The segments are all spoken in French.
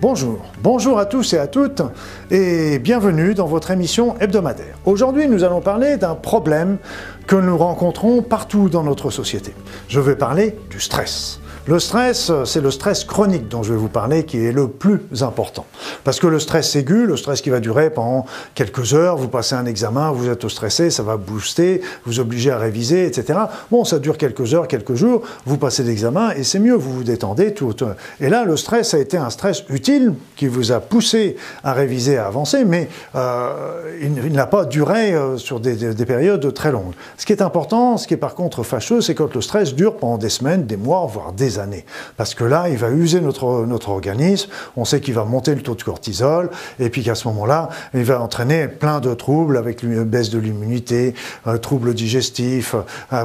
Bonjour, bonjour à tous et à toutes et bienvenue dans votre émission hebdomadaire. Aujourd'hui nous allons parler d'un problème que nous rencontrons partout dans notre société. Je vais parler du stress. Le stress, c'est le stress chronique dont je vais vous parler qui est le plus important. Parce que le stress aigu, le stress qui va durer pendant quelques heures, vous passez un examen, vous êtes stressé, ça va booster, vous obligez à réviser, etc. Bon, ça dure quelques heures, quelques jours, vous passez l'examen et c'est mieux, vous vous détendez. Tout. Et là, le stress a été un stress utile qui vous a poussé à réviser, à avancer, mais euh, il, n'a pas duré euh, sur des, des, périodes très longues. Ce qui est important, ce qui est par contre fâcheux, c'est quand le stress dure pendant des semaines, des mois, voire des années. Parce que là, il va user notre, organisme, on sait qu'il va monter le taux de cortisol, et puis qu'à ce moment-là, il va entraîner plein de troubles avec une baisse de l'immunité, troubles digestifs,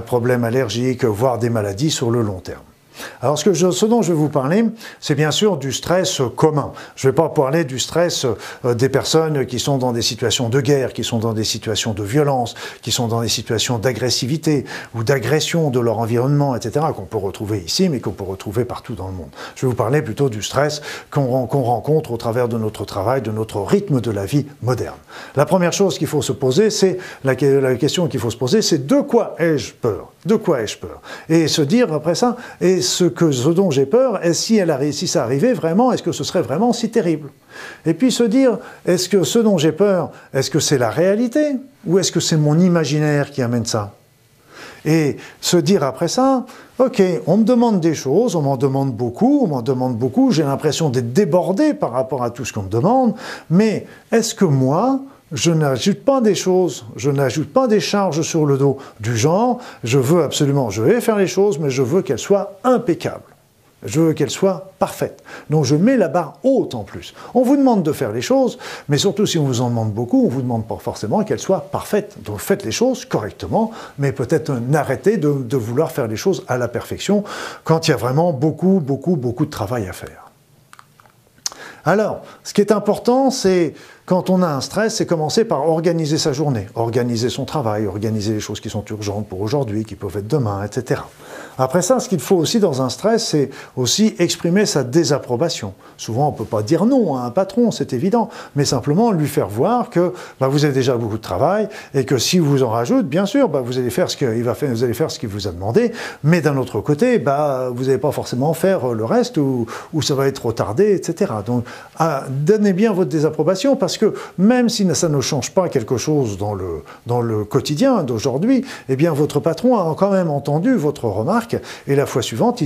problèmes allergiques, voire des maladies sur le long terme. Alors ce, dont je vais vous parler, c'est bien sûr du stress commun. Je ne vais pas parler du stress euh, des personnes qui sont dans des situations de guerre, qui sont dans des situations de violence, qui sont dans des situations d'agressivité ou d'agression de leur environnement, etc., qu'on peut retrouver ici, mais qu'on peut retrouver partout dans le monde. Je vais vous parler plutôt du stress qu'on rencontre au travers de notre travail, de notre rythme de la vie moderne. La première chose qu'il faut se poser, c'est la, question qu'il faut se poser, c'est de quoi ai-je peur? De quoi ai-je peur? Et se dire après ça, et ce, que, ce dont j'ai peur, est si, elle a, si ça arrivait vraiment, est-ce que ce serait vraiment si terrible? Et puis se dire, est-ce que ce dont j'ai peur, est-ce que c'est la réalité ou est-ce que c'est mon imaginaire qui amène ça? Et se dire après ça, ok, on me demande des choses, on m'en demande beaucoup, on m'en demande beaucoup, j'ai l'impression d'être débordé par rapport à tout ce qu'on me demande, mais est-ce que moi, je n'ajoute pas des choses, je n'ajoute pas des charges sur le dos du genre, je veux absolument, je vais faire les choses, mais je veux qu'elles soient impeccables. Je veux qu'elles soient parfaites. Donc je mets la barre haute en plus. On vous demande de faire les choses, mais surtout si on vous en demande beaucoup, on vous demande pas forcément qu'elles soient parfaites. Donc faites les choses correctement, mais peut-être n'arrêtez de, de vouloir faire les choses à la perfection quand il y a vraiment beaucoup, beaucoup, beaucoup de travail à faire. Alors, ce qui est important, c'est quand on a un stress, c'est commencer par organiser sa journée, organiser son travail, organiser les choses qui sont urgentes pour aujourd'hui, qui peuvent être demain, etc. Après ça, ce qu'il faut aussi dans un stress, c'est aussi exprimer sa désapprobation. Souvent, on ne peut pas dire non à un patron, c'est évident, mais simplement lui faire voir que bah, vous avez déjà beaucoup de travail et que si vous en rajoute, bien sûr, bah, vous allez faire ce qu'il va vous allez faire ce qu'il vous a demandé, mais d'un autre côté, bah, vous n'allez pas forcément faire le reste ou, ça va être retardé, etc. Donc, ah, donnez bien votre désapprobation parce que même si ça ne change pas quelque chose dans le, dans le quotidien d'aujourd'hui, eh bien, votre patron a quand même entendu votre remarque et la fois suivante,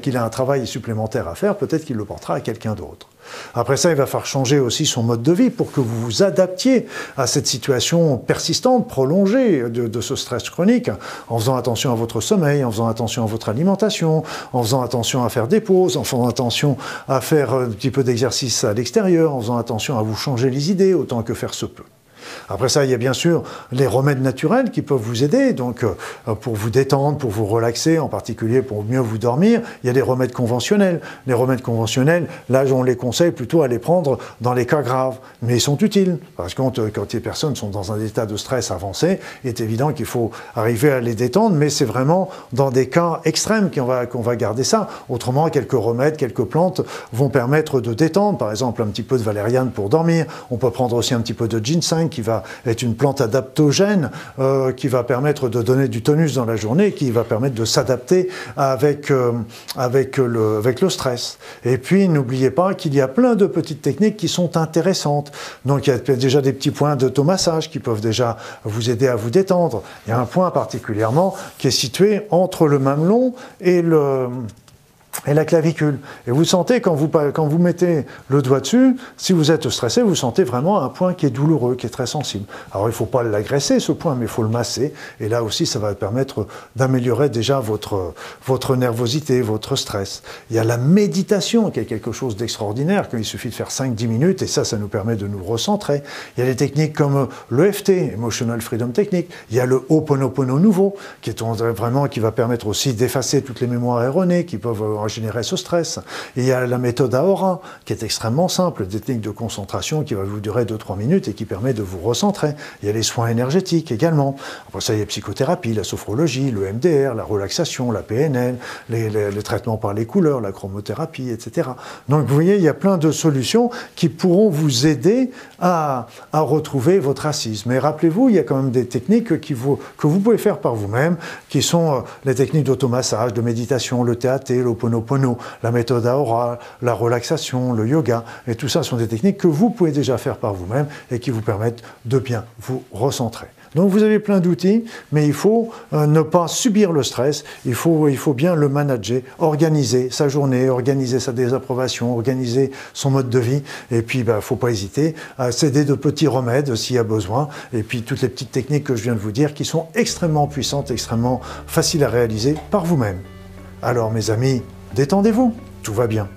qu'il a un travail supplémentaire à faire, peut-être qu'il le portera à quelqu'un d'autre. Après ça, il va falloir changer aussi son mode de vie pour que vous vous adaptiez à cette situation persistante, prolongée de, ce stress chronique, en faisant attention à votre sommeil, en faisant attention à votre alimentation, en faisant attention à faire des pauses, en faisant attention à faire un petit peu d'exercice à l'extérieur, en faisant attention à vous changer les idées autant que faire se peut. Après ça, il y a bien sûr les remèdes naturels qui peuvent vous aider, donc euh, pour vous détendre, pour vous relaxer, en particulier pour mieux vous dormir. Il y a des remèdes conventionnels. Les remèdes conventionnels, là, on les conseille plutôt à les prendre dans les cas graves, mais ils sont utiles. Parce que quand, euh, quand les personnes sont dans un état de stress avancé, il est évident qu'il faut arriver à les détendre, mais c'est vraiment dans des cas extrêmes qu'on va, qu'on va garder ça. Autrement, quelques remèdes, quelques plantes vont permettre de détendre. Par exemple, un petit peu de valériane pour dormir. On peut prendre aussi un petit peu de ginseng qui va être une plante adaptogène euh, qui va permettre de donner du tonus dans la journée, qui va permettre de s'adapter avec, euh, avec, le, stress. Et puis, n'oubliez pas qu'il y a plein de petites techniques qui sont intéressantes. Donc, il y a déjà des petits points d'automassage qui peuvent déjà vous aider à vous détendre. Il y a un point particulièrement qui est situé entre le mamelon et le et la clavicule. Et vous sentez, quand vous, quand vous mettez le doigt dessus, si vous êtes stressé, vous sentez vraiment un point qui est douloureux, qui est très sensible. Alors il ne faut pas l'agresser, ce point, mais il faut le masser. Et là aussi, ça va permettre d'améliorer déjà votre, votre nervosité, votre stress. Il y a la méditation, qui est quelque chose d'extraordinaire, qu'il suffit de faire 5-10 minutes, et ça, ça nous permet de nous recentrer. Il y a des techniques comme l'EFT, Emotional Freedom Technique. Il y a le Ho'oponopono nouveau, qui est vraiment, qui va permettre aussi d'effacer toutes les mémoires erronées, qui peuvent générer ce stress. il y a la méthode Aora, qui est extrêmement simple, des techniques de concentration qui va vous durer 2-3 minutes et qui permet de vous recentrer. Il y a les soins énergétiques également. Après ça, il y a la psychothérapie, la sophrologie, le MDR, la relaxation, la PNL, les, les traitements par les couleurs, la chromothérapie, etc. Donc vous voyez, il y a plein de solutions qui pourront vous aider à, retrouver votre assise. Mais rappelez-vous, il y a quand même des techniques qui vous, que vous pouvez faire par vous-même, qui sont euh, les techniques d'automassage, de méditation, le TAT, l'Oponopono, la méthode Aora, la relaxation, le yoga. Et tout ça sont des techniques que vous pouvez déjà faire par vous-même et qui vous permettent de bien vous recentrer. Donc vous avez plein d'outils, mais il faut euh, ne pas subir le stress, il faut, il faut bien le manager, organiser sa journée, organiser sa désapprobation, organiser son mode de vie, et puis il bah, ne faut pas hésiter à céder de petits remèdes s'il y a besoin, et puis toutes les petites techniques que je viens de vous dire qui sont extrêmement puissantes, extrêmement faciles à réaliser par vous-même. Alors mes amis, détendez-vous, tout va bien.